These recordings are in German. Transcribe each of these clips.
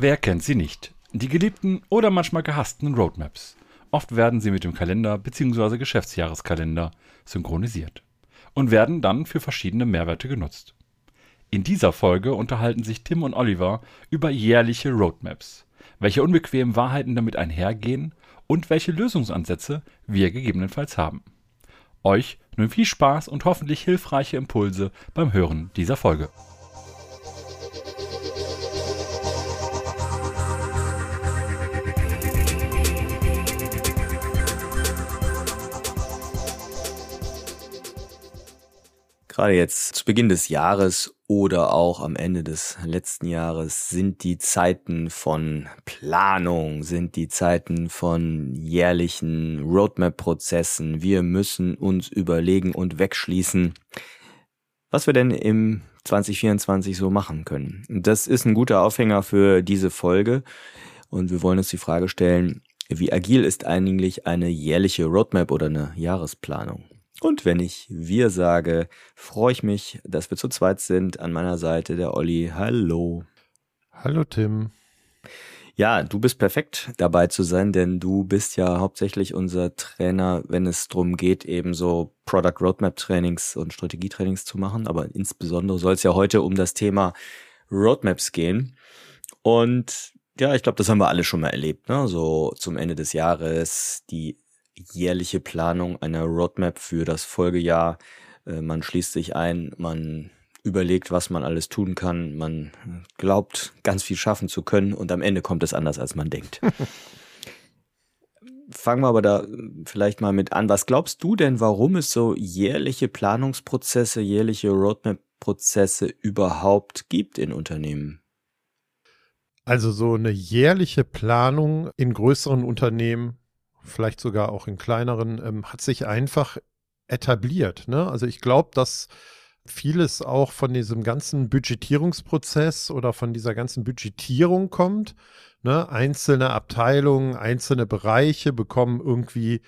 Wer kennt sie nicht? Die geliebten oder manchmal gehassten Roadmaps. Oft werden sie mit dem Kalender bzw. Geschäftsjahreskalender synchronisiert und werden dann für verschiedene Mehrwerte genutzt. In dieser Folge unterhalten sich Tim und Oliver über jährliche Roadmaps, welche unbequemen Wahrheiten damit einhergehen und welche Lösungsansätze wir gegebenenfalls haben. Euch nun viel Spaß und hoffentlich hilfreiche Impulse beim Hören dieser Folge. Gerade jetzt zu Beginn des Jahres oder auch am Ende des letzten Jahres sind die Zeiten von Planung, sind die Zeiten von jährlichen Roadmap-Prozessen. Wir müssen uns überlegen und wegschließen, was wir denn im 2024 so machen können. Das ist ein guter Aufhänger für diese Folge und wir wollen uns die Frage stellen, wie agil ist eigentlich eine jährliche Roadmap oder eine Jahresplanung? Und wenn ich wir sage, freue ich mich, dass wir zu zweit sind. An meiner Seite der Olli. Hallo. Hallo Tim. Ja, du bist perfekt dabei zu sein, denn du bist ja hauptsächlich unser Trainer, wenn es darum geht, eben so Product Roadmap Trainings und Strategietrainings zu machen. Aber insbesondere soll es ja heute um das Thema Roadmaps gehen. Und ja, ich glaube, das haben wir alle schon mal erlebt, ne? So zum Ende des Jahres die jährliche Planung einer Roadmap für das Folgejahr. Äh, man schließt sich ein, man überlegt, was man alles tun kann, man glaubt, ganz viel schaffen zu können und am Ende kommt es anders, als man denkt. Fangen wir aber da vielleicht mal mit an. Was glaubst du denn, warum es so jährliche Planungsprozesse, jährliche Roadmap-Prozesse überhaupt gibt in Unternehmen? Also so eine jährliche Planung in größeren Unternehmen vielleicht sogar auch in kleineren, ähm, hat sich einfach etabliert. Ne? Also ich glaube, dass vieles auch von diesem ganzen Budgetierungsprozess oder von dieser ganzen Budgetierung kommt. Ne? Einzelne Abteilungen, einzelne Bereiche bekommen irgendwie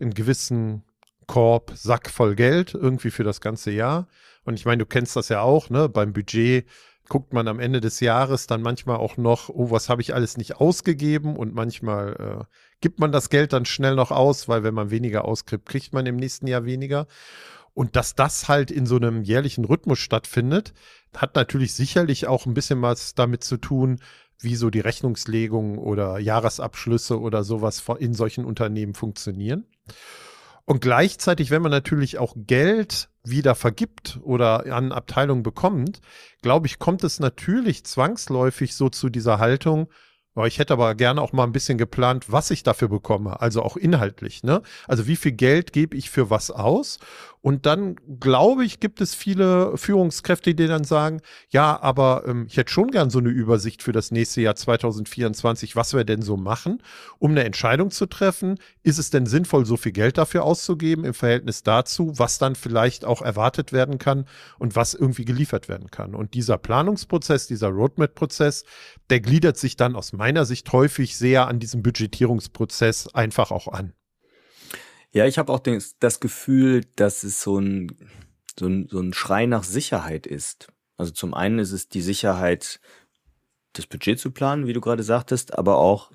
einen gewissen Korb, Sack voll Geld irgendwie für das ganze Jahr. Und ich meine, du kennst das ja auch, ne? Beim Budget guckt man am Ende des Jahres dann manchmal auch noch, oh, was habe ich alles nicht ausgegeben und manchmal äh, gibt man das Geld dann schnell noch aus, weil wenn man weniger ausgibt, kriegt man im nächsten Jahr weniger. Und dass das halt in so einem jährlichen Rhythmus stattfindet, hat natürlich sicherlich auch ein bisschen was damit zu tun, wie so die Rechnungslegung oder Jahresabschlüsse oder sowas in solchen Unternehmen funktionieren. Und gleichzeitig, wenn man natürlich auch Geld wieder vergibt oder an Abteilungen bekommt, glaube ich, kommt es natürlich zwangsläufig so zu dieser Haltung, ich hätte aber gerne auch mal ein bisschen geplant, was ich dafür bekomme, also auch inhaltlich. Ne? Also wie viel Geld gebe ich für was aus? Und dann glaube ich, gibt es viele Führungskräfte, die dann sagen, ja, aber ähm, ich hätte schon gern so eine Übersicht für das nächste Jahr 2024, was wir denn so machen, um eine Entscheidung zu treffen. Ist es denn sinnvoll, so viel Geld dafür auszugeben im Verhältnis dazu, was dann vielleicht auch erwartet werden kann und was irgendwie geliefert werden kann? Und dieser Planungsprozess, dieser Roadmap-Prozess, der gliedert sich dann aus meiner Sicht häufig sehr an diesem Budgetierungsprozess einfach auch an. Ja, ich habe auch das Gefühl, dass es so ein, so, ein, so ein Schrei nach Sicherheit ist. Also zum einen ist es die Sicherheit, das Budget zu planen, wie du gerade sagtest, aber auch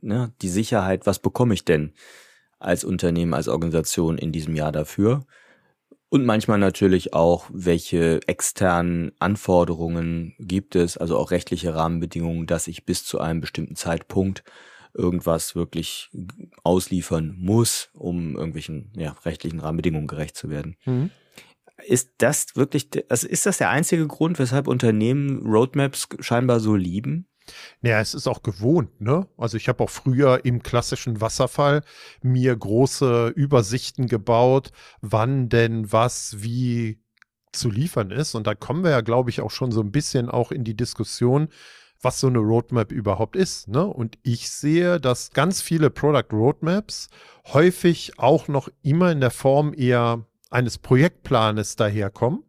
ne, die Sicherheit, was bekomme ich denn als Unternehmen, als Organisation in diesem Jahr dafür? Und manchmal natürlich auch, welche externen Anforderungen gibt es, also auch rechtliche Rahmenbedingungen, dass ich bis zu einem bestimmten Zeitpunkt irgendwas wirklich ausliefern muss, um irgendwelchen ja, rechtlichen Rahmenbedingungen gerecht zu werden. Mhm. Ist das wirklich, also ist das der einzige Grund, weshalb Unternehmen Roadmaps scheinbar so lieben? Ja, es ist auch gewohnt, ne? Also ich habe auch früher im klassischen Wasserfall mir große Übersichten gebaut, wann denn was wie zu liefern ist. Und da kommen wir ja, glaube ich, auch schon so ein bisschen auch in die Diskussion, was so eine Roadmap überhaupt ist. Ne? Und ich sehe, dass ganz viele Product Roadmaps häufig auch noch immer in der Form eher eines Projektplanes daherkommen.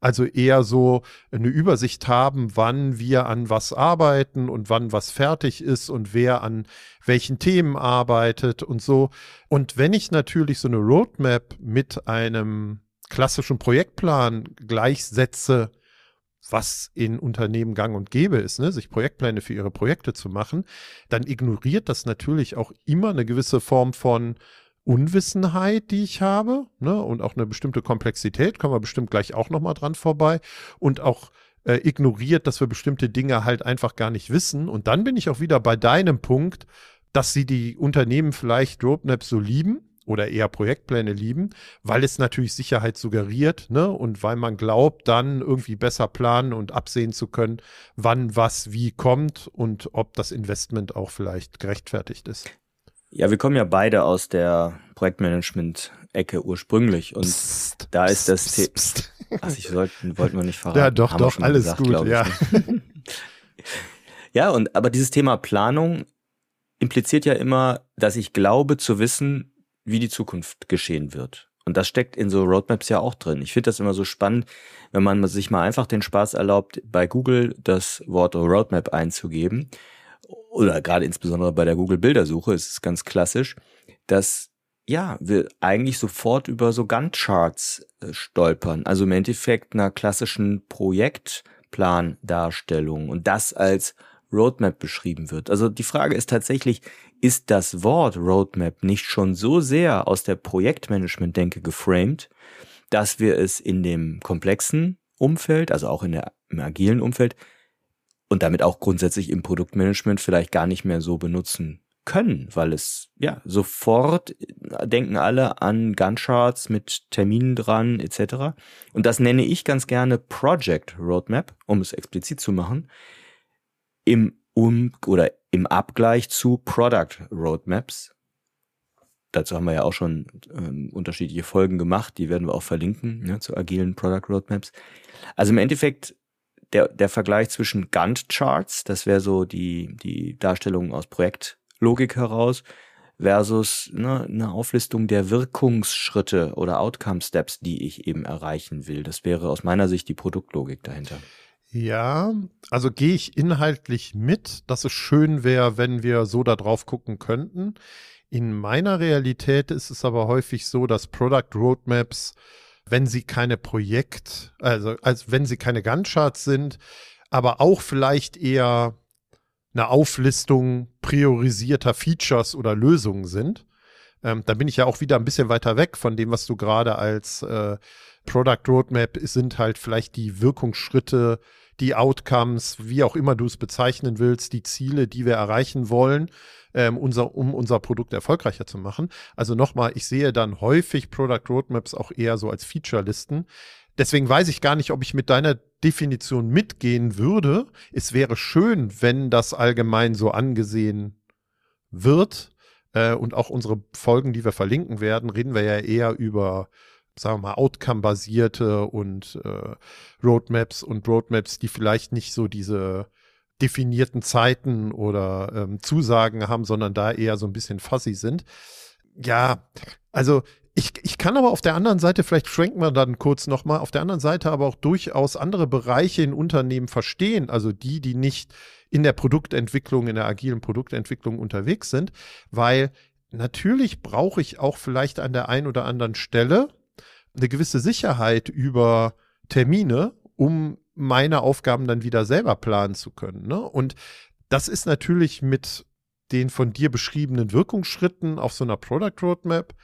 Also eher so eine Übersicht haben, wann wir an was arbeiten und wann was fertig ist und wer an welchen Themen arbeitet und so. Und wenn ich natürlich so eine Roadmap mit einem klassischen Projektplan gleichsetze, was in Unternehmen gang und gäbe ist, ne, sich Projektpläne für ihre Projekte zu machen, dann ignoriert das natürlich auch immer eine gewisse Form von Unwissenheit, die ich habe, ne, und auch eine bestimmte Komplexität, kommen wir bestimmt gleich auch nochmal dran vorbei, und auch äh, ignoriert, dass wir bestimmte Dinge halt einfach gar nicht wissen. Und dann bin ich auch wieder bei deinem Punkt, dass sie die Unternehmen vielleicht Roadmaps so lieben, oder eher Projektpläne lieben, weil es natürlich Sicherheit suggeriert, ne? Und weil man glaubt, dann irgendwie besser planen und absehen zu können, wann was wie kommt und ob das Investment auch vielleicht gerechtfertigt ist. Ja, wir kommen ja beide aus der Projektmanagement-Ecke ursprünglich und psst, da ist das psst. Ach, ich sollten, wollten wir nicht verraten. Ja, doch, doch, alles gesagt, gut, ja. Ne? ja, und aber dieses Thema Planung impliziert ja immer, dass ich glaube zu wissen, wie die Zukunft geschehen wird. Und das steckt in so Roadmaps ja auch drin. Ich finde das immer so spannend, wenn man sich mal einfach den Spaß erlaubt, bei Google das Wort Roadmap einzugeben. Oder gerade insbesondere bei der Google Bildersuche ist es ganz klassisch, dass ja, wir eigentlich sofort über so Gantt-Charts äh, stolpern. Also im Endeffekt einer klassischen Projektplandarstellung und das als Roadmap beschrieben wird. Also die Frage ist tatsächlich, ist das Wort Roadmap nicht schon so sehr aus der Projektmanagement-Denke geframed, dass wir es in dem komplexen Umfeld, also auch in der, im agilen Umfeld und damit auch grundsätzlich im Produktmanagement vielleicht gar nicht mehr so benutzen können, weil es ja sofort denken alle an Guncharts mit Terminen dran etc. Und das nenne ich ganz gerne Project Roadmap, um es explizit zu machen im um oder im Abgleich zu Product Roadmaps. Dazu haben wir ja auch schon ähm, unterschiedliche Folgen gemacht, die werden wir auch verlinken, ne, zu agilen Product Roadmaps. Also im Endeffekt der, der Vergleich zwischen Gantt Charts, das wäre so die, die Darstellung aus Projektlogik heraus, versus ne, eine Auflistung der Wirkungsschritte oder Outcome Steps, die ich eben erreichen will. Das wäre aus meiner Sicht die Produktlogik dahinter. Ja, also gehe ich inhaltlich mit, dass es schön wäre, wenn wir so da drauf gucken könnten. In meiner Realität ist es aber häufig so, dass Product Roadmaps, wenn sie keine Projekt, also als wenn sie keine Gantt-Charts sind, aber auch vielleicht eher eine Auflistung priorisierter Features oder Lösungen sind. Ähm, da bin ich ja auch wieder ein bisschen weiter weg von dem, was du gerade als äh, Product Roadmap sind halt vielleicht die Wirkungsschritte, die Outcomes, wie auch immer du es bezeichnen willst, die Ziele, die wir erreichen wollen, ähm, unser, um unser Produkt erfolgreicher zu machen. Also nochmal, ich sehe dann häufig Product Roadmaps auch eher so als Feature-Listen. Deswegen weiß ich gar nicht, ob ich mit deiner Definition mitgehen würde. Es wäre schön, wenn das allgemein so angesehen wird. Äh, und auch unsere Folgen, die wir verlinken werden, reden wir ja eher über sagen wir mal, Outcome-basierte und äh, Roadmaps und Roadmaps, die vielleicht nicht so diese definierten Zeiten oder ähm, Zusagen haben, sondern da eher so ein bisschen fuzzy sind. Ja, also ich, ich kann aber auf der anderen Seite, vielleicht schwenken wir dann kurz nochmal, auf der anderen Seite aber auch durchaus andere Bereiche in Unternehmen verstehen, also die, die nicht in der Produktentwicklung, in der agilen Produktentwicklung unterwegs sind, weil natürlich brauche ich auch vielleicht an der einen oder anderen Stelle eine gewisse Sicherheit über Termine, um meine Aufgaben dann wieder selber planen zu können. Ne? Und das ist natürlich mit den von dir beschriebenen Wirkungsschritten auf so einer Product Roadmap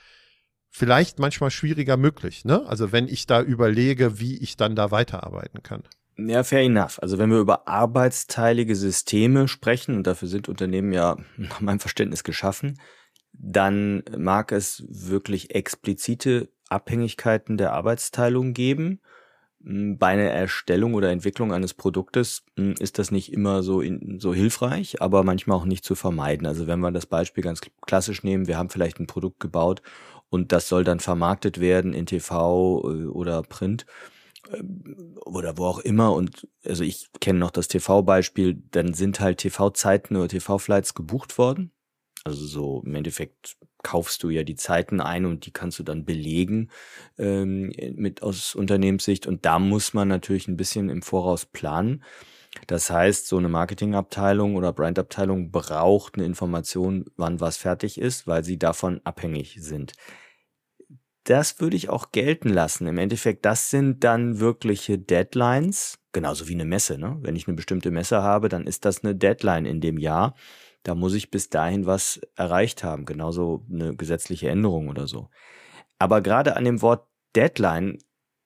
vielleicht manchmal schwieriger möglich. Ne? Also wenn ich da überlege, wie ich dann da weiterarbeiten kann. Ja, fair enough. Also wenn wir über arbeitsteilige Systeme sprechen, und dafür sind Unternehmen ja nach meinem Verständnis geschaffen, dann mag es wirklich explizite Abhängigkeiten der Arbeitsteilung geben. Hm, bei einer Erstellung oder Entwicklung eines Produktes hm, ist das nicht immer so, in, so hilfreich, aber manchmal auch nicht zu vermeiden. Also wenn wir das Beispiel ganz klassisch nehmen, wir haben vielleicht ein Produkt gebaut und das soll dann vermarktet werden in TV äh, oder Print äh, oder wo auch immer. Und also ich kenne noch das TV-Beispiel, dann sind halt TV-Zeiten oder TV-Flights gebucht worden. Also so im Endeffekt kaufst du ja die Zeiten ein und die kannst du dann belegen ähm, mit aus Unternehmenssicht. Und da muss man natürlich ein bisschen im Voraus planen. Das heißt, so eine Marketingabteilung oder Brandabteilung braucht eine Information, wann was fertig ist, weil sie davon abhängig sind. das würde ich auch gelten lassen. Im Endeffekt, das sind dann wirkliche Deadlines, genauso wie eine Messe. Ne? Wenn ich eine bestimmte Messe habe, dann ist das eine Deadline in dem Jahr. Da muss ich bis dahin was erreicht haben, genauso eine gesetzliche Änderung oder so. Aber gerade an dem Wort Deadline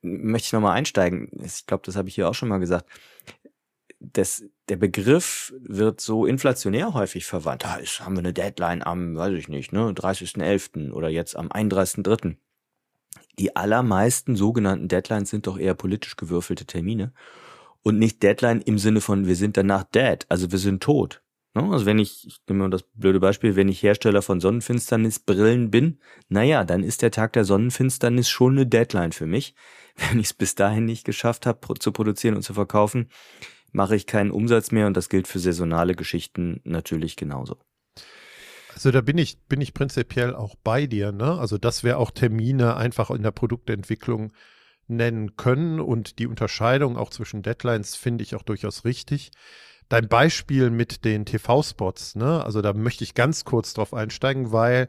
möchte ich nochmal einsteigen. Ich glaube, das habe ich hier auch schon mal gesagt. Das, der Begriff wird so inflationär häufig verwandt. Da ist, haben wir eine Deadline am, weiß ich nicht, ne, 30.11. oder jetzt am 31.3. Die allermeisten sogenannten Deadlines sind doch eher politisch gewürfelte Termine und nicht Deadline im Sinne von wir sind danach dead, also wir sind tot. Ne? Also wenn ich, ich nehme mal das blöde Beispiel, wenn ich Hersteller von Sonnenfinsternisbrillen bin, naja, dann ist der Tag der Sonnenfinsternis schon eine Deadline für mich. Wenn ich es bis dahin nicht geschafft habe zu produzieren und zu verkaufen, mache ich keinen Umsatz mehr und das gilt für saisonale Geschichten natürlich genauso. Also da bin ich, bin ich prinzipiell auch bei dir, ne? Also dass wir auch Termine einfach in der Produktentwicklung nennen können und die Unterscheidung auch zwischen Deadlines finde ich auch durchaus richtig. Dein Beispiel mit den TV-Spots, ne? Also da möchte ich ganz kurz drauf einsteigen, weil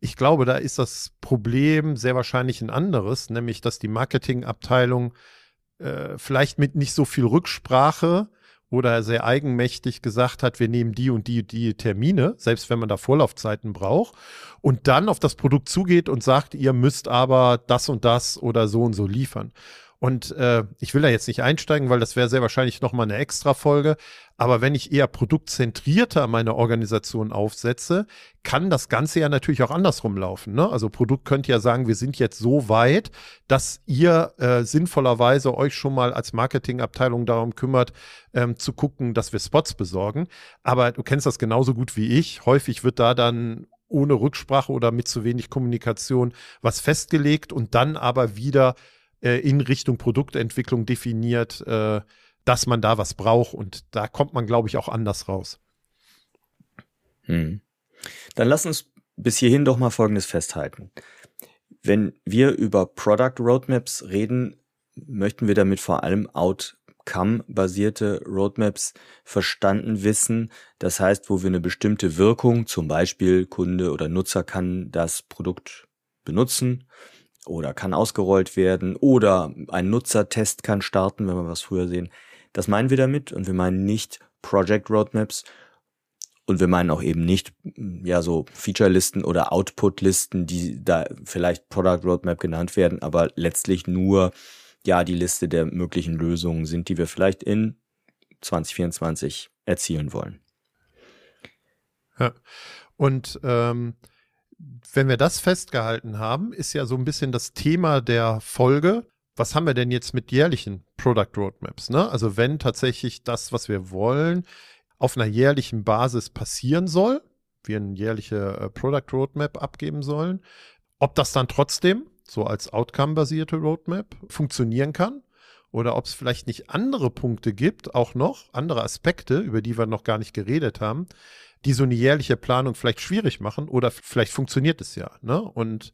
ich glaube, da ist das Problem sehr wahrscheinlich ein anderes, nämlich dass die Marketingabteilung äh, vielleicht mit nicht so viel Rücksprache oder sehr eigenmächtig gesagt hat, wir nehmen die und die die Termine, selbst wenn man da Vorlaufzeiten braucht, und dann auf das Produkt zugeht und sagt, ihr müsst aber das und das oder so und so liefern. Und äh, ich will da jetzt nicht einsteigen, weil das wäre sehr wahrscheinlich nochmal eine extra Folge. Aber wenn ich eher produktzentrierter meine Organisation aufsetze, kann das Ganze ja natürlich auch andersrum laufen. Ne? Also Produkt könnte ja sagen, wir sind jetzt so weit, dass ihr äh, sinnvollerweise euch schon mal als Marketingabteilung darum kümmert, ähm, zu gucken, dass wir Spots besorgen. Aber du kennst das genauso gut wie ich. Häufig wird da dann ohne Rücksprache oder mit zu wenig Kommunikation was festgelegt und dann aber wieder äh, in Richtung Produktentwicklung definiert, äh, dass man da was braucht. Und da kommt man, glaube ich, auch anders raus. Hm. Dann lass uns bis hierhin doch mal Folgendes festhalten. Wenn wir über Product Roadmaps reden, möchten wir damit vor allem Outcome-basierte Roadmaps verstanden wissen. Das heißt, wo wir eine bestimmte Wirkung, zum Beispiel Kunde oder Nutzer kann das Produkt benutzen, oder kann ausgerollt werden oder ein Nutzertest kann starten, wenn wir was früher sehen. Das meinen wir damit und wir meinen nicht Project Roadmaps und wir meinen auch eben nicht ja so Feature-Listen oder Output-Listen, die da vielleicht Product Roadmap genannt werden, aber letztlich nur ja die Liste der möglichen Lösungen sind, die wir vielleicht in 2024 erzielen wollen. Ja. Und ähm, wenn wir das festgehalten haben, ist ja so ein bisschen das Thema der Folge. Was haben wir denn jetzt mit jährlichen Product Roadmaps? Ne? Also wenn tatsächlich das, was wir wollen, auf einer jährlichen Basis passieren soll, wir eine jährliche äh, Product Roadmap abgeben sollen, ob das dann trotzdem so als Outcome-basierte Roadmap funktionieren kann oder ob es vielleicht nicht andere Punkte gibt, auch noch andere Aspekte, über die wir noch gar nicht geredet haben, die so eine jährliche Planung vielleicht schwierig machen oder vielleicht funktioniert es ja. Ne? Und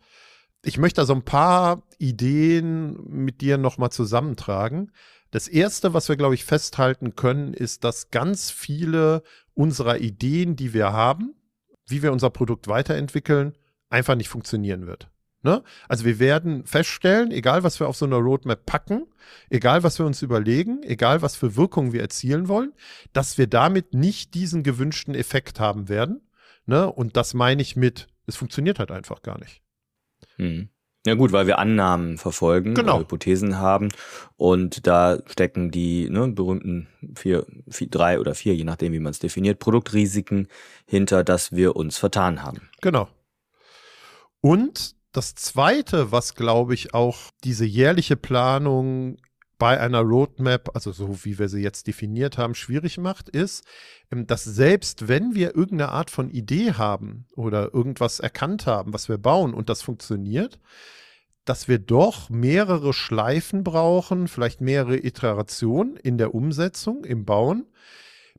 ich möchte da so ein paar Ideen mit dir nochmal zusammentragen. Das erste, was wir, glaube ich, festhalten können, ist, dass ganz viele unserer Ideen, die wir haben, wie wir unser Produkt weiterentwickeln, einfach nicht funktionieren wird. Ne? Also wir werden feststellen, egal was wir auf so einer Roadmap packen, egal was wir uns überlegen, egal was für Wirkungen wir erzielen wollen, dass wir damit nicht diesen gewünschten Effekt haben werden. Ne? Und das meine ich mit, es funktioniert halt einfach gar nicht. Hm. Ja gut, weil wir Annahmen verfolgen, genau. Hypothesen haben und da stecken die ne, berühmten vier, vier, drei oder vier, je nachdem wie man es definiert, Produktrisiken hinter, dass wir uns vertan haben. Genau. Und das Zweite, was, glaube ich, auch diese jährliche Planung bei einer Roadmap, also so wie wir sie jetzt definiert haben, schwierig macht, ist, ähm, dass selbst wenn wir irgendeine Art von Idee haben oder irgendwas erkannt haben, was wir bauen und das funktioniert, dass wir doch mehrere Schleifen brauchen, vielleicht mehrere Iterationen in der Umsetzung, im Bauen,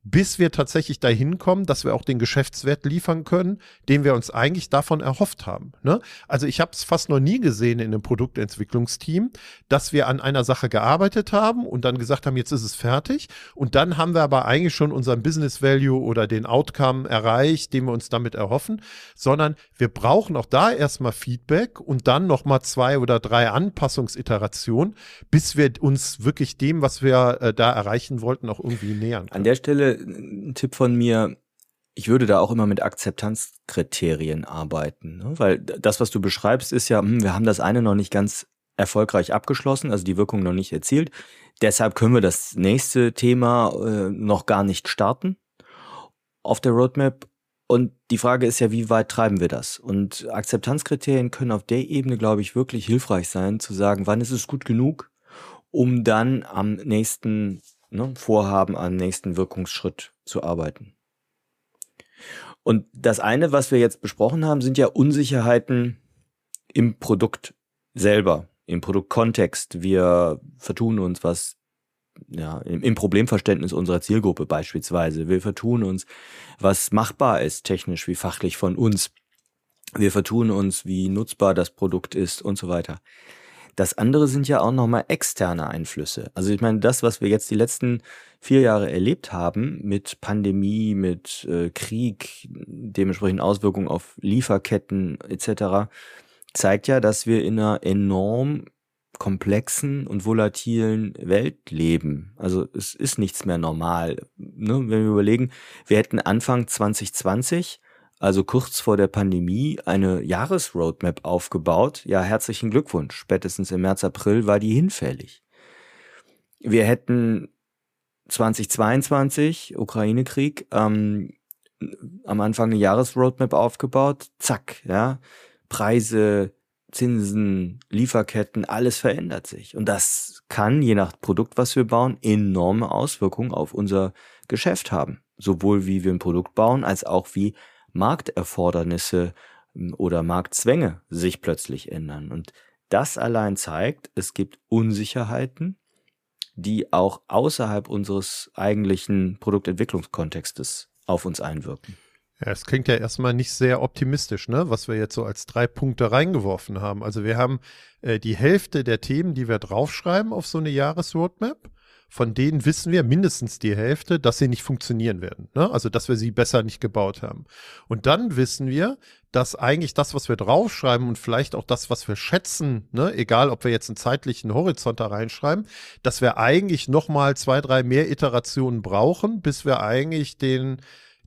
bis wir tatsächlich dahin kommen, dass wir auch den Geschäftswert liefern können, den wir uns eigentlich davon erhofft haben. Ne? Also ich habe es fast noch nie gesehen in einem Produktentwicklungsteam, dass wir an einer Sache gearbeitet haben und dann gesagt haben, jetzt ist es fertig. Und dann haben wir aber eigentlich schon unseren Business Value oder den Outcome erreicht, den wir uns damit erhoffen, sondern wir brauchen auch da erstmal Feedback und dann nochmal zwei oder drei Anpassungsiterationen, bis wir uns wirklich dem, was wir äh, da erreichen wollten, auch irgendwie nähern können. An der Stelle ein Tipp von mir, ich würde da auch immer mit Akzeptanzkriterien arbeiten, ne? weil das, was du beschreibst, ist ja, hm, wir haben das eine noch nicht ganz erfolgreich abgeschlossen, also die Wirkung noch nicht erzielt. Deshalb können wir das nächste Thema äh, noch gar nicht starten auf der Roadmap. Und die Frage ist ja, wie weit treiben wir das? Und Akzeptanzkriterien können auf der Ebene, glaube ich, wirklich hilfreich sein, zu sagen, wann ist es gut genug, um dann am nächsten ne, Vorhaben, am nächsten Wirkungsschritt zu arbeiten. Und das eine, was wir jetzt besprochen haben, sind ja Unsicherheiten im Produkt selber, im Produktkontext. Wir vertun uns was, ja, im, im Problemverständnis unserer Zielgruppe beispielsweise. Wir vertun uns, was machbar ist, technisch wie fachlich von uns. Wir vertun uns, wie nutzbar das Produkt ist und so weiter. Das andere sind ja auch nochmal externe Einflüsse. Also ich meine, das, was wir jetzt die letzten vier Jahre erlebt haben mit Pandemie, mit äh, Krieg, dementsprechend Auswirkungen auf Lieferketten etc., zeigt ja, dass wir in einer enorm komplexen und volatilen Welt leben. Also es ist nichts mehr normal. Ne? Wenn wir überlegen, wir hätten Anfang 2020 also kurz vor der Pandemie, eine Jahresroadmap aufgebaut. Ja, herzlichen Glückwunsch. Spätestens im März, April war die hinfällig. Wir hätten 2022, Ukraine-Krieg, ähm, am Anfang eine Jahresroadmap aufgebaut. Zack, ja. Preise, Zinsen, Lieferketten, alles verändert sich. Und das kann, je nach Produkt, was wir bauen, enorme Auswirkungen auf unser Geschäft haben. Sowohl wie wir ein Produkt bauen, als auch wie Markterfordernisse hm, oder Marktzwänge sich plötzlich ändern. Und das allein zeigt, es gibt Unsicherheiten, die auch außerhalb unseres eigentlichen Produktentwicklungskontextes auf uns einwirken. Ja, es klingt ja erstmal nicht sehr optimistisch, ne, was wir jetzt so als drei Punkte reingeworfen haben. Also wir haben äh, die Hälfte der Themen, die wir draufschreiben auf so eine Jahresroadmap von denen wissen wir mindestens die Hälfte, dass sie nicht funktionieren werden. Ne? Also, dass wir sie besser nicht gebaut haben. Und dann wissen wir, dass eigentlich das, was wir draufschreiben und vielleicht auch das, was wir schätzen, ne, egal ob wir jetzt einen zeitlichen Horizont da reinschreiben, dass wir eigentlich noch mal zwei, drei mehr Iterationen brauchen, bis wir eigentlich den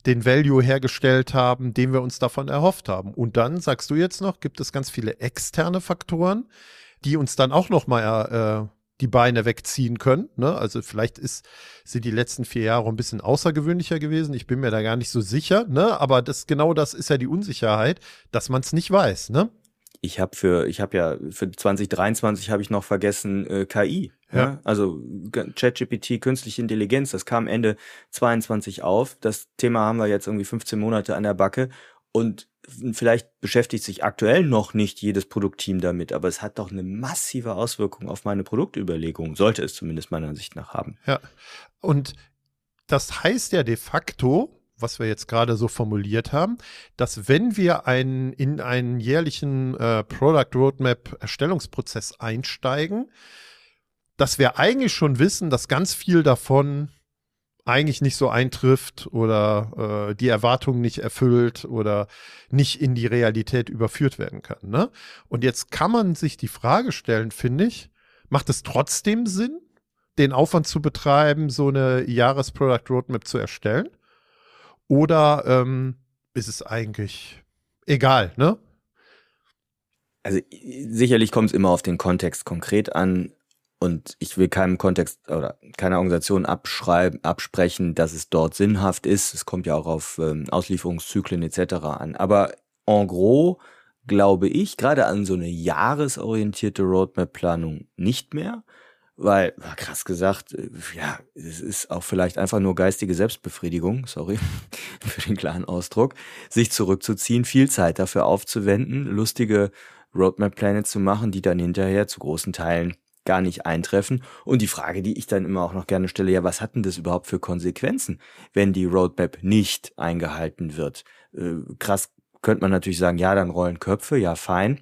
den Value hergestellt haben, den wir uns davon erhofft haben. Und dann sagst du jetzt noch, gibt es ganz viele externe Faktoren, die uns dann auch noch mal äh, die Beine wegziehen können. Ne? Also vielleicht ist, sind die letzten vier Jahre ein bisschen außergewöhnlicher gewesen. Ich bin mir da gar nicht so sicher. Ne? Aber das genau das ist ja die Unsicherheit, dass man es nicht weiß. Ne? Ich habe für, ich habe ja für 2023 habe ich noch vergessen äh, KI. Ja. ja. Also ChatGPT, künstliche Intelligenz, das kam Ende 22 auf. Das Thema haben wir jetzt irgendwie 15 Monate an der Backe und vielleicht beschäftigt sich aktuell noch nicht jedes Produktteam damit, aber es hat doch eine massive Auswirkung auf meine Produktüberlegung, sollte es zumindest meiner Ansicht nach haben. Ja, und das heißt ja de facto, was wir jetzt gerade so formuliert haben, dass wenn wir einen, in einen jährlichen äh, Product Roadmap Erstellungsprozess einsteigen, dass wir eigentlich schon wissen, dass ganz viel davon eigentlich nicht so eintrifft oder äh, die Erwartungen nicht erfüllt oder nicht in die Realität überführt werden kann. Ne? Und jetzt kann man sich die Frage stellen, finde ich, macht es trotzdem Sinn, den Aufwand zu betreiben, so eine Jahresproduct Roadmap zu erstellen? Oder ähm, ist es eigentlich egal, ne? Also sicherlich kommt es immer auf den Kontext konkret an. Und ich will keinem Kontext oder keiner Organisation abschreiben, absprechen, dass es dort sinnhaft ist. Es kommt ja auch auf ähm, Auslieferungszyklen etc. an. Aber en gros glaube ich gerade an so eine jahresorientierte Roadmap-Planung nicht mehr, weil, krass gesagt, äh, ja, es ist auch vielleicht einfach nur geistige Selbstbefriedigung, sorry für den klaren Ausdruck, sich zurückzuziehen, viel Zeit dafür aufzuwenden, lustige Roadmap-Pläne zu machen, die dann hinterher zu großen Teilen gar nicht eintreffen. Und die Frage, die ich dann immer auch noch gerne stelle, ja, was hat denn das überhaupt für Konsequenzen, wenn die Roadmap nicht eingehalten wird? Äh, krass könnte man natürlich sagen, ja, dann rollen Köpfe, ja, fein.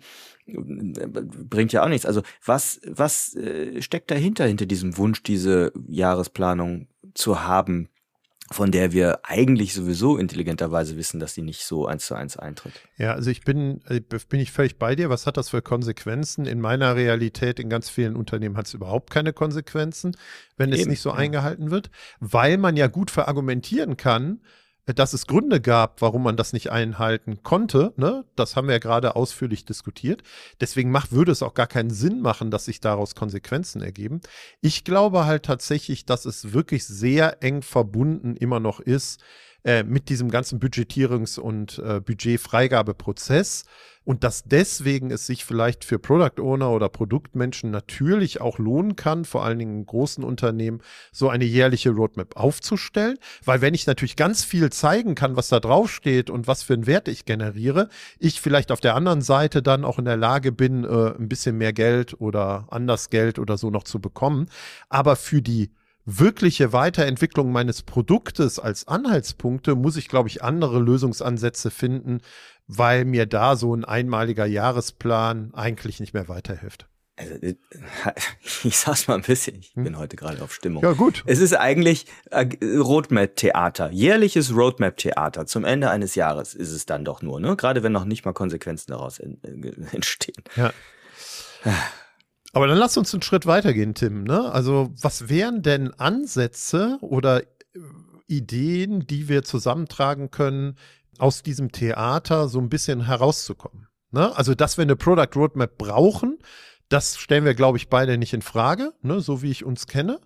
Bringt ja auch nichts. Also was, was äh, steckt dahinter, hinter diesem Wunsch, diese Jahresplanung zu haben, von der wir eigentlich sowieso intelligenterweise wissen, dass sie nicht so eins zu eins eintritt. Ja, also ich bin, äh, bin ich völlig bei dir. Was hat das für Konsequenzen? In meiner Realität, in ganz vielen Unternehmen hat es überhaupt keine Konsequenzen, wenn es Eben, nicht so ja. eingehalten wird, weil man ja gut verargumentieren kann, dass es Gründe gab, warum man das nicht einhalten konnte. Ne? Das haben wir ja gerade ausführlich diskutiert. Deswegen macht, würde es auch gar keinen Sinn machen, dass sich daraus Konsequenzen ergeben. Ich glaube halt tatsächlich, dass es wirklich sehr eng verbunden immer noch ist äh, mit diesem ganzen Budgetierungs- und äh, Budgetfreigabeprozess und dass deswegen es sich vielleicht für Product Owner oder Produktmenschen natürlich auch lohnen kann, vor allen Dingen in großen Unternehmen, so eine jährliche Roadmap aufzustellen. Weil wenn ich natürlich ganz viel zeigen kann, was da draufsteht und was für einen Wert ich generiere, ich vielleicht auf der anderen Seite dann auch in der Lage bin, äh, ein bisschen mehr Geld oder anders Geld oder so noch zu bekommen. Aber für die wirkliche Weiterentwicklung meines Produktes als Anhaltspunkte muss ich, glaube ich, andere Lösungsansätze finden, weil mir da so ein einmaliger Jahresplan eigentlich nicht mehr weiterhilft. Also, äh, ich sag's mal ein bisschen, ich bin hm? heute gerade auf Stimmung. Ja, gut. Es ist eigentlich äh, Roadmap-Theater, jährliches Roadmap-Theater. Zum Ende eines Jahres ist es dann doch nur, ne? Gerade wenn noch nicht mal Konsequenzen daraus äh, entstehen. Ja. Aber dann lass uns einen Schritt weitergehen, Tim. Ne? Also, was wären denn Ansätze oder Ideen, die wir zusammentragen können, aus diesem Theater so ein bisschen herauszukommen. Ne? Also, dass wir eine Product Roadmap brauchen, das stellen wir, glaube ich, beide nicht in Frage, ne? so wie ich uns kenne.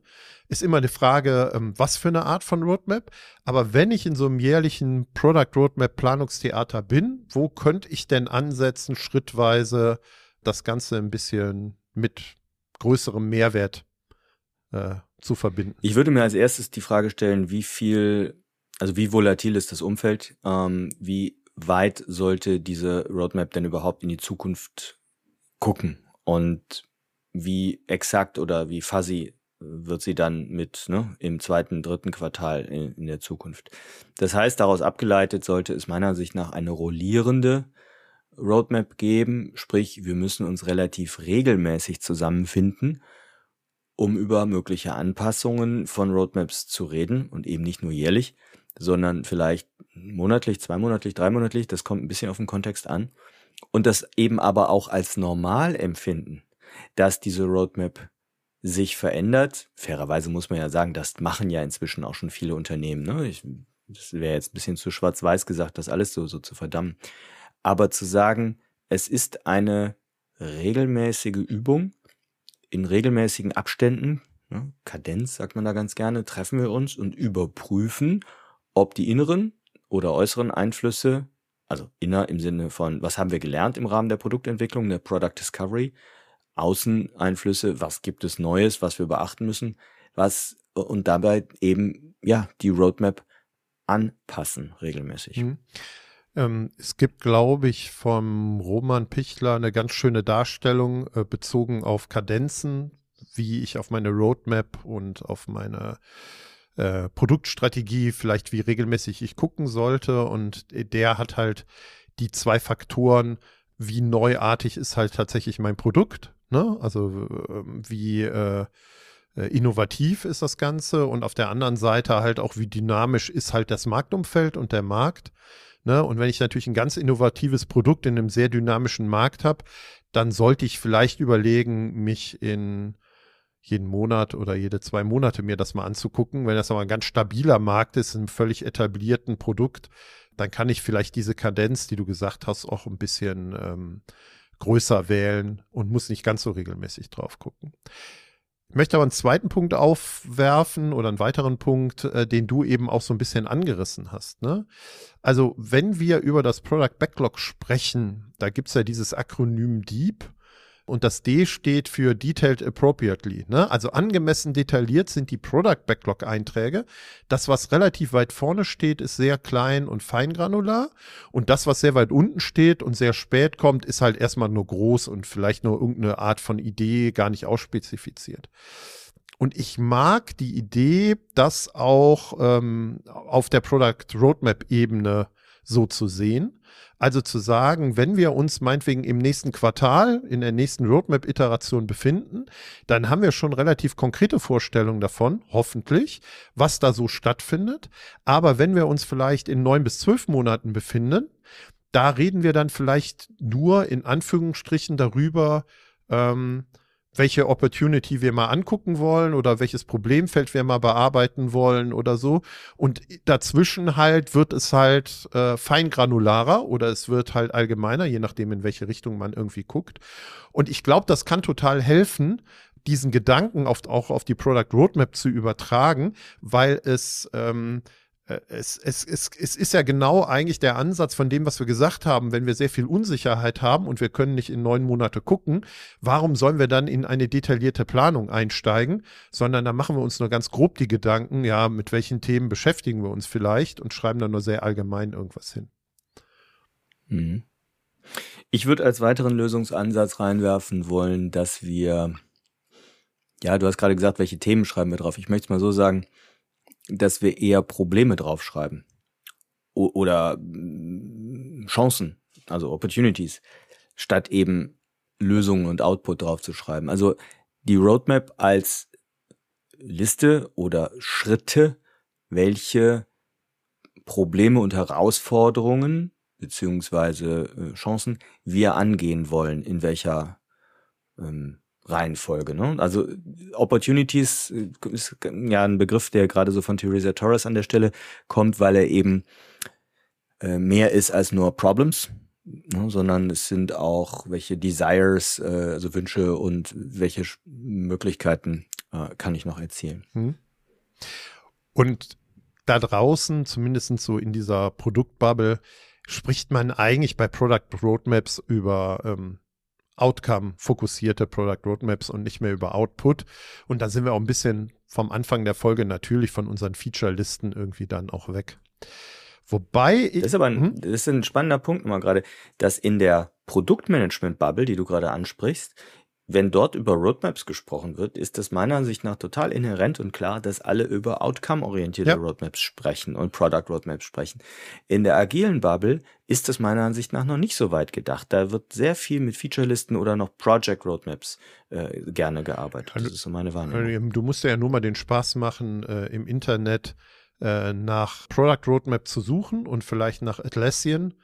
Ist immer die Frage, ähm, was für eine Art von Roadmap. Aber wenn ich in so einem jährlichen Product Roadmap Planungstheater bin, wo könnte ich denn ansetzen, schrittweise das Ganze ein bisschen mit größerem Mehrwert äh, zu verbinden? Ich würde mir als erstes die Frage stellen, wie viel also wie volatil ist das Umfeld? Ähm, wie weit sollte diese Roadmap denn überhaupt in die Zukunft gucken? Und wie exakt oder wie fuzzy wird sie dann mit ne, im zweiten, dritten Quartal in, in der Zukunft? Das heißt, daraus abgeleitet sollte es meiner Sicht nach eine rollierende Roadmap geben, sprich, wir müssen uns relativ regelmäßig zusammenfinden, um über mögliche Anpassungen von Roadmaps zu reden und eben nicht nur jährlich sondern vielleicht monatlich, zweimonatlich, dreimonatlich, das kommt ein bisschen auf den Kontext an. Und das eben aber auch als normal empfinden, dass diese Roadmap sich verändert. Fairerweise muss man ja sagen, das machen ja inzwischen auch schon viele Unternehmen. Ne? Ich, das wäre jetzt ein bisschen zu schwarz-weiß gesagt, das alles so, so zu verdammen. Aber zu sagen, es ist eine regelmäßige Übung in regelmäßigen Abständen, ne? Kadenz sagt man da ganz gerne, treffen wir uns und überprüfen, ob die inneren oder äußeren Einflüsse, also inner im Sinne von, was haben wir gelernt im Rahmen der Produktentwicklung, der Product Discovery, Außeneinflüsse, was gibt es Neues, was wir beachten müssen, was und dabei eben ja die Roadmap anpassen regelmäßig. Mhm. Ähm, es gibt, glaube ich, vom Roman Pichler eine ganz schöne Darstellung äh, bezogen auf Kadenzen, wie ich auf meine Roadmap und auf meine äh, Produktstrategie, vielleicht wie regelmäßig ich gucken sollte. Und der hat halt die zwei Faktoren, wie neuartig ist halt tatsächlich mein Produkt, ne? Also ähm, wie äh, innovativ ist das Ganze und auf der anderen Seite halt auch, wie dynamisch ist halt das Marktumfeld und der Markt. Ne? Und wenn ich natürlich ein ganz innovatives Produkt in einem sehr dynamischen Markt habe, dann sollte ich vielleicht überlegen, mich in jeden Monat oder jede zwei Monate mir das mal anzugucken. Wenn das aber ein ganz stabiler Markt ist, ein völlig etablierten Produkt, dann kann ich vielleicht diese Kadenz, die du gesagt hast, auch ein bisschen ähm, größer wählen und muss nicht ganz so regelmäßig drauf gucken. Ich möchte aber einen zweiten Punkt aufwerfen oder einen weiteren Punkt, äh, den du eben auch so ein bisschen angerissen hast. Ne? Also wenn wir über das Product Backlog sprechen, da gibt's ja dieses Akronym DEEP und das D steht für Detailed Appropriately. Ne? Also angemessen detailliert sind die Product Backlog Einträge. Das, was relativ weit vorne steht, ist sehr klein und feingranular und das, was sehr weit unten steht und sehr spät kommt, ist halt erstmal nur groß und vielleicht nur irgendeine Art von Idee gar nicht ausspezifiziert. Und ich mag die Idee, das auch ähm, auf der Product Roadmap-Ebene so zu sehen. Also zu sagen, wenn wir uns meinetwegen im nächsten Quartal, in der nächsten Roadmap-Iteration befinden, dann haben wir schon relativ konkrete Vorstellungen davon, hoffentlich, was da so stattfindet. Aber wenn wir uns vielleicht in neun bis zwölf Monaten befinden, da reden wir dann vielleicht nur in Anführungsstrichen darüber, ähm, welche Opportunity wir mal angucken wollen oder welches Problemfeld wir mal bearbeiten wollen oder so. Und dazwischen halt wird es halt äh, feingranularer oder es wird halt allgemeiner, je nachdem, in welche Richtung man irgendwie guckt. Und ich glaube, das kann total helfen, diesen Gedanken oft auch auf die Product Roadmap zu übertragen, weil es ähm, äh, es, es, es, es ist ja genau eigentlich der Ansatz von dem, was wir gesagt haben. Wenn wir sehr viel Unsicherheit haben und wir können nicht in neun Monate gucken, warum sollen wir dann in eine detaillierte Planung einsteigen? Sondern da machen wir uns nur ganz grob die Gedanken, ja, mit welchen Themen beschäftigen wir uns vielleicht und schreiben dann nur sehr allgemein irgendwas hin. Mhm. Ich würde als weiteren Lösungsansatz reinwerfen wollen, dass wir, ja, du hast gerade gesagt, welche Themen schreiben wir drauf. Ich möchte es mal so sagen, dass wir eher Probleme draufschreiben o oder mm, Chancen, also Opportunities, statt eben Lösungen und Output draufzuschreiben. Also die Roadmap als Liste oder Schritte, welche Probleme und Herausforderungen beziehungsweise äh, Chancen wir angehen wollen, in welcher ähm, Reihenfolge. Ne? Also Opportunities äh, ist ja ein Begriff, der gerade so von Theresa Torres an der Stelle kommt, weil er eben äh, mehr ist als nur Problems, ne? sondern es sind auch welche Desires, äh, also Wünsche und welche Möglichkeiten kann ich noch erzielen. Hm. Und da draußen, zumindest so in dieser Produktbubble, spricht man eigentlich bei Product Roadmaps über ähm, Outcome-fokussierte Product Roadmaps und nicht mehr über Output. Und da sind wir auch ein bisschen vom Anfang der Folge natürlich von unseren Feature-Listen irgendwie dann auch weg. Wobei. Das ist aber ein, hm? das ist ein spannender Punkt mal gerade, dass in der Produktmanagement-Bubble, die du gerade ansprichst, wenn dort über Roadmaps gesprochen wird, ist es meiner Ansicht nach total inhärent und klar, dass alle über outcome-orientierte ja. Roadmaps sprechen und Product Roadmaps sprechen. In der agilen Bubble ist es meiner Ansicht nach noch nicht so weit gedacht. Da wird sehr viel mit Featurelisten oder noch Project Roadmaps äh, gerne gearbeitet. Das ist so meine Wahrnehmung. Du musst ja nur mal den Spaß machen, äh, im Internet äh, nach Product Roadmap zu suchen und vielleicht nach Atlassian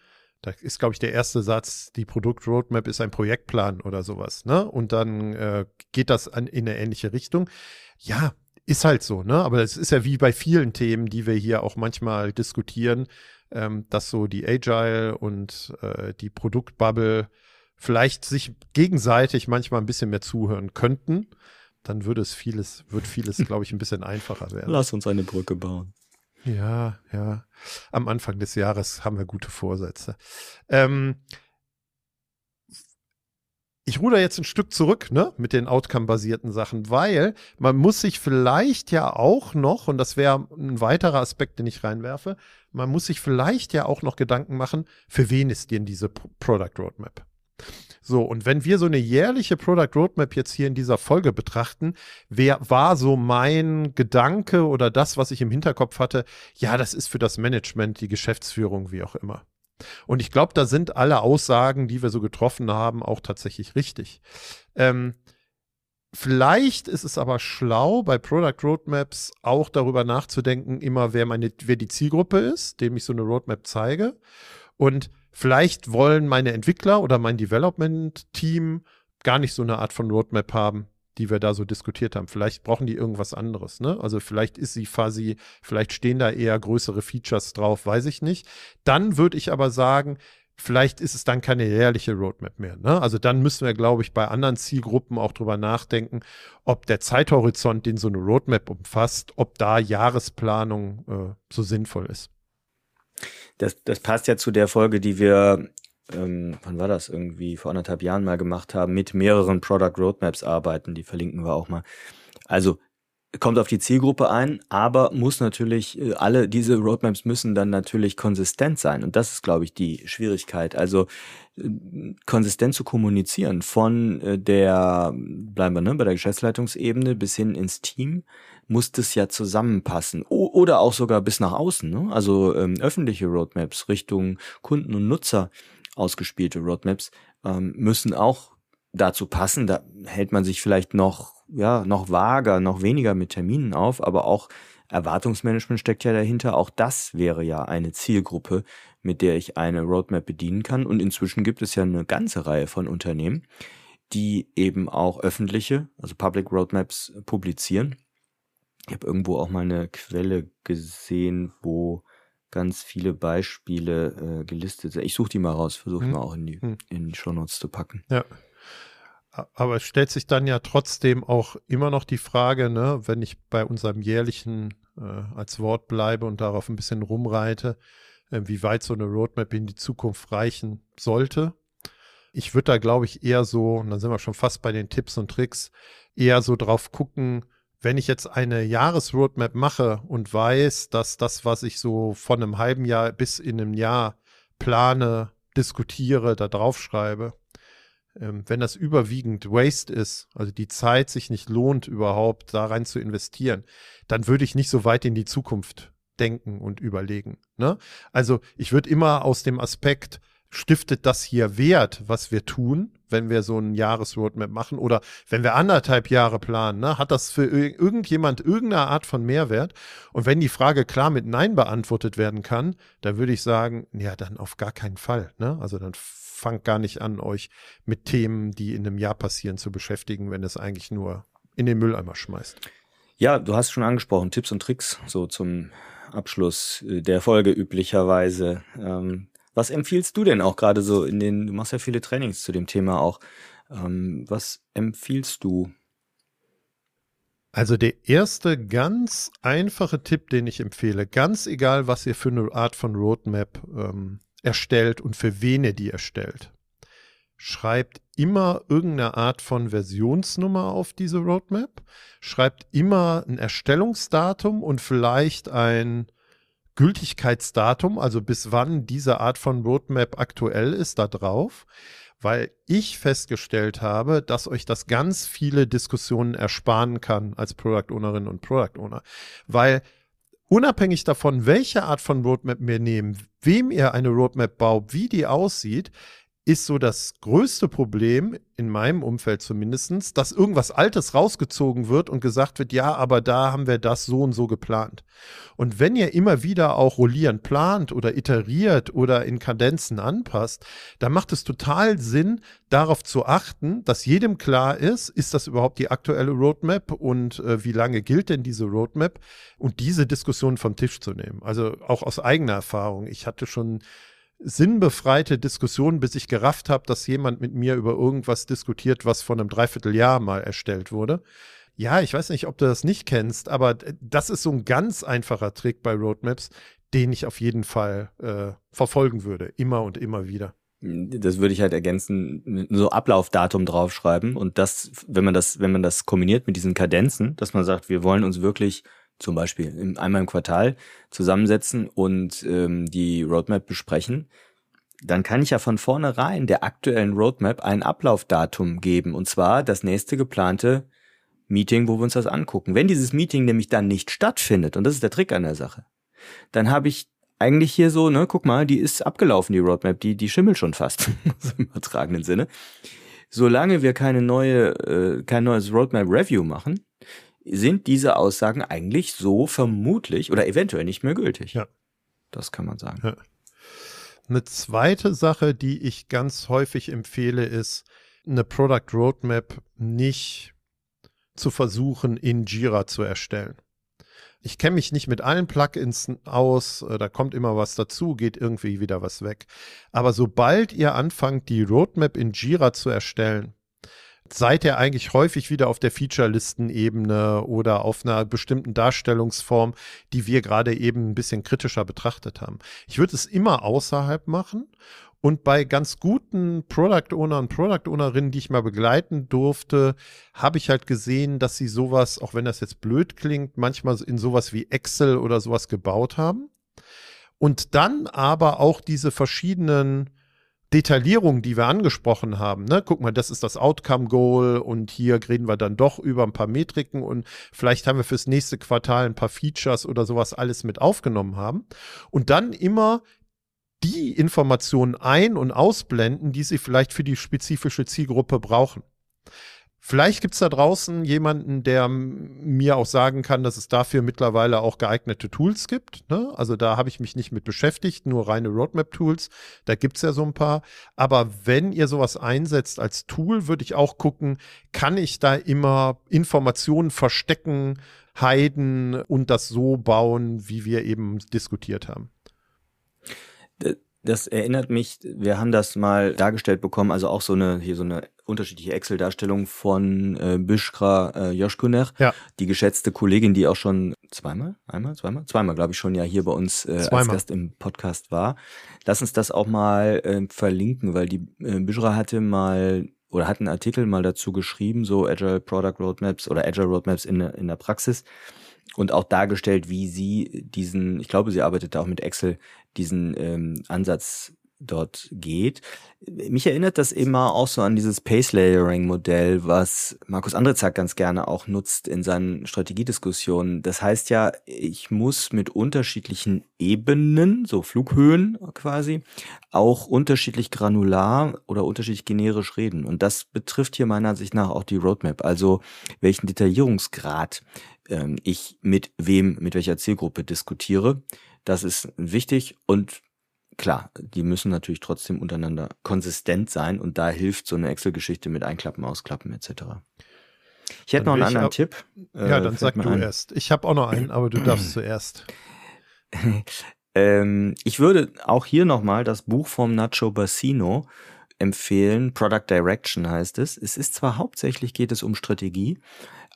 da ist, glaube ich, der erste Satz, die Produktroadmap ist ein Projektplan oder sowas, ne? Und dann äh, geht das an, in eine ähnliche Richtung. Ja, ist halt so, ne? Aber es ist ja wie bei vielen Themen, die wir hier auch manchmal diskutieren, ähm, dass so die Agile und äh, die Produktbubble vielleicht sich gegenseitig manchmal ein bisschen mehr zuhören könnten. Dann würde es vieles, wird vieles, glaube ich, ein bisschen einfacher werden. Lass uns eine Brücke bauen. Ja, ja. Am Anfang des Jahres haben wir gute Vorsätze. Ähm, ich ruder jetzt ein Stück zurück, ne, mit den Outcome-basierten Sachen, weil man muss sich vielleicht ja auch noch, und das wäre ein weiterer Aspekt, den ich reinwerfe, man muss sich vielleicht ja auch noch Gedanken machen, für wen ist denn diese Product Roadmap? So, und wenn wir so eine jährliche Product Roadmap jetzt hier in dieser Folge betrachten, wer war so mein Gedanke oder das, was ich im Hinterkopf hatte? Ja, das ist für das Management, die Geschäftsführung, wie auch immer. Und ich glaube, da sind alle Aussagen, die wir so getroffen haben, auch tatsächlich richtig. Ähm, Vielleicht ist es aber schlau, bei Product Roadmaps auch darüber nachzudenken, immer wer meine, wer die Zielgruppe ist, dem ich so eine Roadmap zeige. Und Vielleicht wollen meine Entwickler oder mein Development-Team gar nicht so eine Art von Roadmap haben, die wir da so diskutiert haben. Vielleicht brauchen die irgendwas anderes, ne? Also vielleicht ist sie quasi, vielleicht stehen da eher größere Features drauf, weiß ich nicht. Dann würde ich aber sagen, vielleicht ist es dann keine jährliche Roadmap mehr. Ne? Also dann müssen wir, glaube ich, bei anderen Zielgruppen auch drüber nachdenken, ob der Zeithorizont, den so eine Roadmap umfasst, ob da Jahresplanung äh, so sinnvoll ist. Das, das passt ja zu der Folge, die wir ähm, wann war das irgendwie, vor anderthalb Jahren mal gemacht haben, mit mehreren Product Roadmaps arbeiten. Die verlinken wir auch mal. Also kommt auf die Zielgruppe ein, aber muss natürlich, äh, alle diese Roadmaps müssen dann natürlich konsistent sein. Und das ist, glaube ich, die Schwierigkeit. Also äh, konsistent zu kommunizieren von äh, der, bleiben wir ne, bei der Geschäftsleitungsebene bis hin ins Team, muss das ja zusammenpassen. O oder auch sogar bis nach außen. Ne? Also ähm, öffentliche Roadmaps Richtung Kunden und Nutzer ausgespielte Roadmaps ähm, müssen auch dazu passen. Da hält man sich vielleicht noch ja, noch vager, noch weniger mit Terminen auf, aber auch Erwartungsmanagement steckt ja dahinter. Auch das wäre ja eine Zielgruppe, mit der ich eine Roadmap bedienen kann. Und inzwischen gibt es ja eine ganze Reihe von Unternehmen, die eben auch öffentliche, also Public Roadmaps publizieren. Ich habe irgendwo auch mal eine Quelle gesehen, wo ganz viele Beispiele äh, gelistet sind. Ich suche die mal raus, versuche hm. mal auch in die, hm. in die Show Notes zu packen. Ja. Aber es stellt sich dann ja trotzdem auch immer noch die Frage, ne, wenn ich bei unserem jährlichen äh, als Wort bleibe und darauf ein bisschen rumreite, äh, wie weit so eine Roadmap in die Zukunft reichen sollte. Ich würde da, glaube ich, eher so, und dann sind wir schon fast bei den Tipps und Tricks, eher so drauf gucken, wenn ich jetzt eine Jahresroadmap mache und weiß, dass das, was ich so von einem halben Jahr bis in einem Jahr plane, diskutiere, da draufschreibe, ähm, wenn das überwiegend Waste ist, also die Zeit sich nicht lohnt, überhaupt da rein zu investieren, dann würde ich nicht so weit in die Zukunft denken und überlegen. Ne? Also ich würde immer aus dem Aspekt, stiftet das hier Wert, was wir tun, wenn wir so ein Jahresroadmap machen oder wenn wir anderthalb Jahre planen, ne? hat das für irgendjemand irgendeine Art von Mehrwert? Und wenn die Frage klar mit Nein beantwortet werden kann, dann würde ich sagen, ja, dann auf gar keinen Fall. Ne? Also dann fangt gar nicht an, euch mit Themen, die in einem Jahr passieren, zu beschäftigen, wenn es eigentlich nur in den Mülleimer schmeißt. Ja, du hast schon angesprochen, Tipps und Tricks, so zum Abschluss äh, der Folge üblicherweise. Ähm, was empfiehlst du denn auch gerade so in den, du machst ja viele Trainings zu dem Thema auch. Ähm, was empfiehlst du? Also der erste ganz einfache Tipp, den ich empfehle, ganz egal, was ihr für eine Art von Roadmap ähm, erstellt und für wen ihr die erstellt. Schreibt immer irgendeine Art von Versionsnummer auf diese Roadmap. Schreibt immer ein Erstellungsdatum und vielleicht ein Gültigkeitsdatum, also bis wann diese Art von Roadmap aktuell ist, da drauf, weil ich festgestellt habe, dass euch das ganz viele Diskussionen ersparen kann als Product Ownerin und Product Owner, weil unabhängig davon, welche Art von Roadmap wir nehmen, wem ihr eine Roadmap baut, wie die aussieht, ist so das größte Problem, in meinem Umfeld zumindestens, dass irgendwas Altes rausgezogen wird und gesagt wird, ja, aber da haben wir das so und so geplant. Und wenn ihr immer wieder auch rollierend plant oder iteriert oder in Kadenzen anpasst, dann macht es total Sinn, darauf zu achten, dass jedem klar ist, ist das überhaupt die aktuelle Roadmap und äh, wie lange gilt denn diese Roadmap und diese Diskussion vom Tisch zu nehmen. Also auch aus eigener Erfahrung. Ich hatte schon sinnbefreite Diskussion, bis ich gerafft habe, dass jemand mit mir über irgendwas diskutiert, was von einem Dreivierteljahr mal erstellt wurde. Ja, ich weiß nicht, ob du das nicht kennst, aber das ist so ein ganz einfacher Trick bei Roadmaps, den ich auf jeden Fall äh, verfolgen würde, immer und immer wieder. Das würde ich halt ergänzen, so Ablaufdatum draufschreiben und das, wenn man das, wenn man das kombiniert mit diesen Kadenzen, dass man sagt, wir wollen uns wirklich zum Beispiel einmal im Quartal zusammensetzen und ähm, die Roadmap besprechen, dann kann ich ja von vornherein der aktuellen Roadmap ein Ablaufdatum geben und zwar das nächste geplante Meeting, wo wir uns das angucken. Wenn dieses Meeting nämlich dann nicht stattfindet, und das ist der Trick an der Sache, dann habe ich eigentlich hier so, ne, guck mal, die ist abgelaufen, die Roadmap, die, die schimmelt schon fast, im übertragenen Sinne. Solange wir keine neue, äh, kein neues Roadmap Review machen, sind diese Aussagen eigentlich so vermutlich oder eventuell nicht mehr gültig. Ja. Das kann man sagen. Ja. Eine zweite Sache, die ich ganz häufig empfehle, ist, eine Product Roadmap nicht zu versuchen, in Jira zu erstellen. Ich kenne mich nicht mit allen Plugins aus, äh, da kommt immer was dazu, geht irgendwie wieder was weg. Aber sobald ihr anfangt, die Roadmap in Jira zu erstellen, seid ihr eigentlich häufig wieder auf der Feature-Listen-Ebene oder auf einer bestimmten Darstellungsform, die wir gerade eben ein bisschen kritischer betrachtet haben. Ich würde es immer außerhalb machen Und bei ganz guten Product Ownern, Product Ownerinnen, die ich mal begleiten durfte, habe ich halt gesehen, dass sie sowas, auch wenn das jetzt blöd klingt, manchmal in sowas wie Excel oder sowas gebaut haben. Und dann aber auch diese verschiedenen Detaillierungen, die wir angesprochen haben, ne? Guck mal, das ist das Outcome Goal und hier reden wir dann doch über ein paar Metriken und vielleicht haben wir fürs nächste Quartal ein paar Features oder sowas alles mit aufgenommen haben und dann immer die Informationen ein- und ausblenden, die sie vielleicht für die spezifische Zielgruppe brauchen. Vielleicht gibt's da draußen jemanden, der mir auch sagen kann, dass es dafür mittlerweile auch geeignete Tools gibt. Ne? Also da habe ich mich nicht mit beschäftigt, nur reine Roadmap-Tools. Da gibt's ja so ein paar. Aber wenn ihr sowas einsetzt als Tool, würde ich auch gucken, kann ich da immer Informationen verstecken, heiden und das so bauen, wie wir eben diskutiert haben. Das erinnert mich, wir haben das mal dargestellt bekommen, also auch so eine, hier so eine unterschiedliche Excel-Darstellung von äh, Bishra äh, Joshkuner, ja. die geschätzte Kollegin, die auch schon zweimal, einmal, zweimal, zweimal, glaube ich, schon ja hier bei uns äh, als Gast im Podcast war. Lass uns das auch mal äh, verlinken, weil die äh, Bishra hatte mal oder hat einen Artikel mal dazu geschrieben, so Agile Product Roadmaps oder Agile Roadmaps in, in der Praxis und auch dargestellt, wie sie diesen, ich glaube, sie arbeitet auch mit Excel, diesen ähm, Ansatz dort geht. Mich erinnert das immer auch so an dieses Pace Layering Modell, was Markus Andrezak ganz gerne auch nutzt in seinen Strategiediskussionen. Das heißt ja, ich muss mit unterschiedlichen Ebenen, so Flughöhen quasi, auch unterschiedlich granular oder unterschiedlich generisch reden. Und das betrifft hier meiner Ansicht nach auch die Roadmap. Also welchen Detaillierungsgrad ähm, ich mit wem, mit welcher Zielgruppe diskutiere. Das ist wichtig und klar, die müssen natürlich trotzdem untereinander konsistent sein und da hilft so eine Excel-Geschichte mit Einklappen, Ausklappen etc. Ich hätte dann noch einen anderen Tipp. Ja, äh, dann sag du ein. erst. Ich habe auch noch einen, aber du darfst zuerst. ähm, ich würde auch hier nochmal das Buch vom Nacho Bassino empfehlen. Product Direction heißt es. Es ist zwar hauptsächlich geht es um Strategie,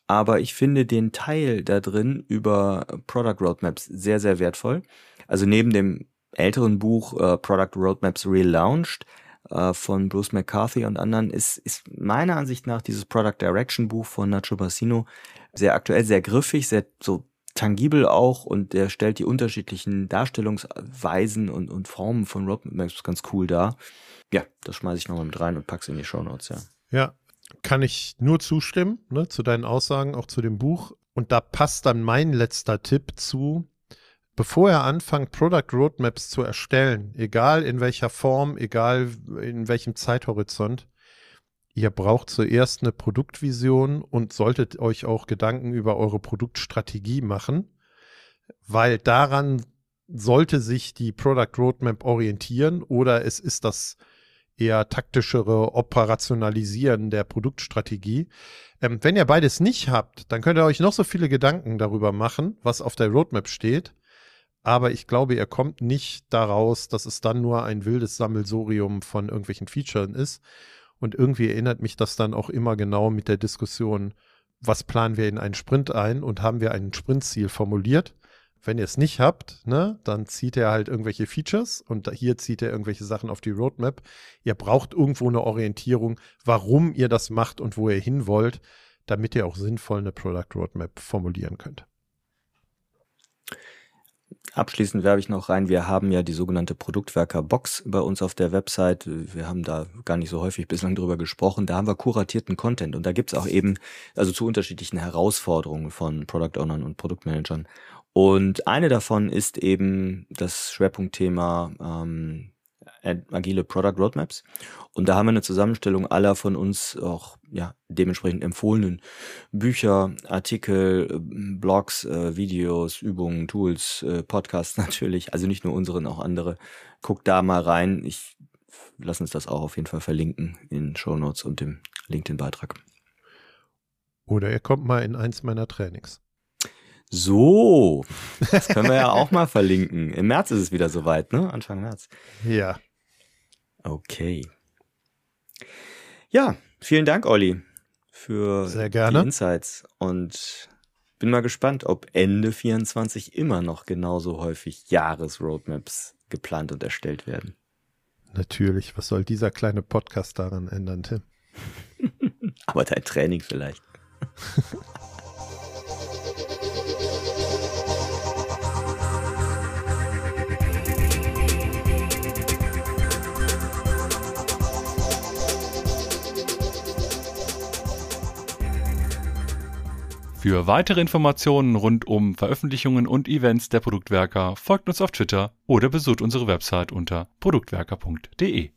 aber ich finde den Teil da drin über Product Roadmaps sehr, sehr wertvoll. Also neben dem älteren Buch äh, Product Roadmaps Relaunched äh, von Bruce McCarthy und anderen ist, ist meiner Ansicht nach dieses Product Direction Buch von Nacho Bassino sehr aktuell, sehr griffig, sehr so tangibel auch und der stellt die unterschiedlichen Darstellungsweisen und, und Formen von Roadmaps ganz cool dar. Ja, das schmeiße ich nochmal mit rein und pack's in die Show Notes, ja. Ja, kann ich nur zustimmen, ne, zu deinen Aussagen, auch zu dem Buch. Und da passt dann mein letzter Tipp zu. Bevor ihr anfangt, Product Roadmaps zu erstellen, egal in welcher Form, egal in welchem Zeithorizont, ihr braucht zuerst eine Produktvision und solltet euch auch Gedanken über eure Produktstrategie machen, weil daran sollte sich die Product Roadmap orientieren oder es ist das eher taktischere Operationalisieren der Produktstrategie. Ähm, wenn ihr beides nicht habt, dann könnt ihr euch noch so viele Gedanken darüber machen, was auf der Roadmap steht. Aber ich glaube, ihr kommt nicht daraus, dass es dann nur ein wildes Sammelsurium von irgendwelchen Features ist. Und irgendwie erinnert mich das dann auch immer genau mit der Diskussion, was planen wir in einen Sprint ein und haben wir ein Sprintziel formuliert? Wenn ihr es nicht habt, ne, dann zieht er halt irgendwelche Features und hier zieht er irgendwelche Sachen auf die Roadmap. Ihr braucht irgendwo eine Orientierung, warum ihr das macht und wo ihr hin wollt, damit ihr auch sinnvoll eine Product Roadmap formulieren könnt. Abschließend werbe ich noch rein, wir haben ja die sogenannte Produktwerker-Box bei uns auf der Website. Wir haben da gar nicht so häufig bislang drüber gesprochen. Da haben wir kuratierten Content und da gibt's auch eben, also zu unterschiedlichen Herausforderungen von Product Ownern und Produktmanagern und eine davon ist eben das Schwerpunktthema ähm, agile Product Roadmaps. Und da haben wir eine Zusammenstellung aller von uns auch ja dementsprechend empfohlenen Bücher, Artikel, Blogs, äh, Videos, Übungen, Tools, äh, Podcasts natürlich. Also nicht nur unseren, auch andere. Guckt da mal rein. Ich lass uns das auch auf jeden Fall verlinken in Show Notes und dem LinkedIn-Beitrag. Oder ihr kommt mal in eins meiner Trainings. So, das können wir ja auch mal verlinken. Im März ist es wieder soweit, ne? Anfang März. Ja. Okay. Ja, vielen Dank, Olli, für Sehr gerne. die Insights. Und bin mal gespannt, ob Ende 24 immer noch genauso häufig Jahresroadmaps geplant und erstellt werden. Natürlich. Was soll dieser kleine Podcast daran ändern, Tim? Aber dein Training vielleicht. Für weitere Informationen rund um Veröffentlichungen und Events der Produktwerker folgt uns auf Twitter oder besucht unsere Website unter produktwerker.de.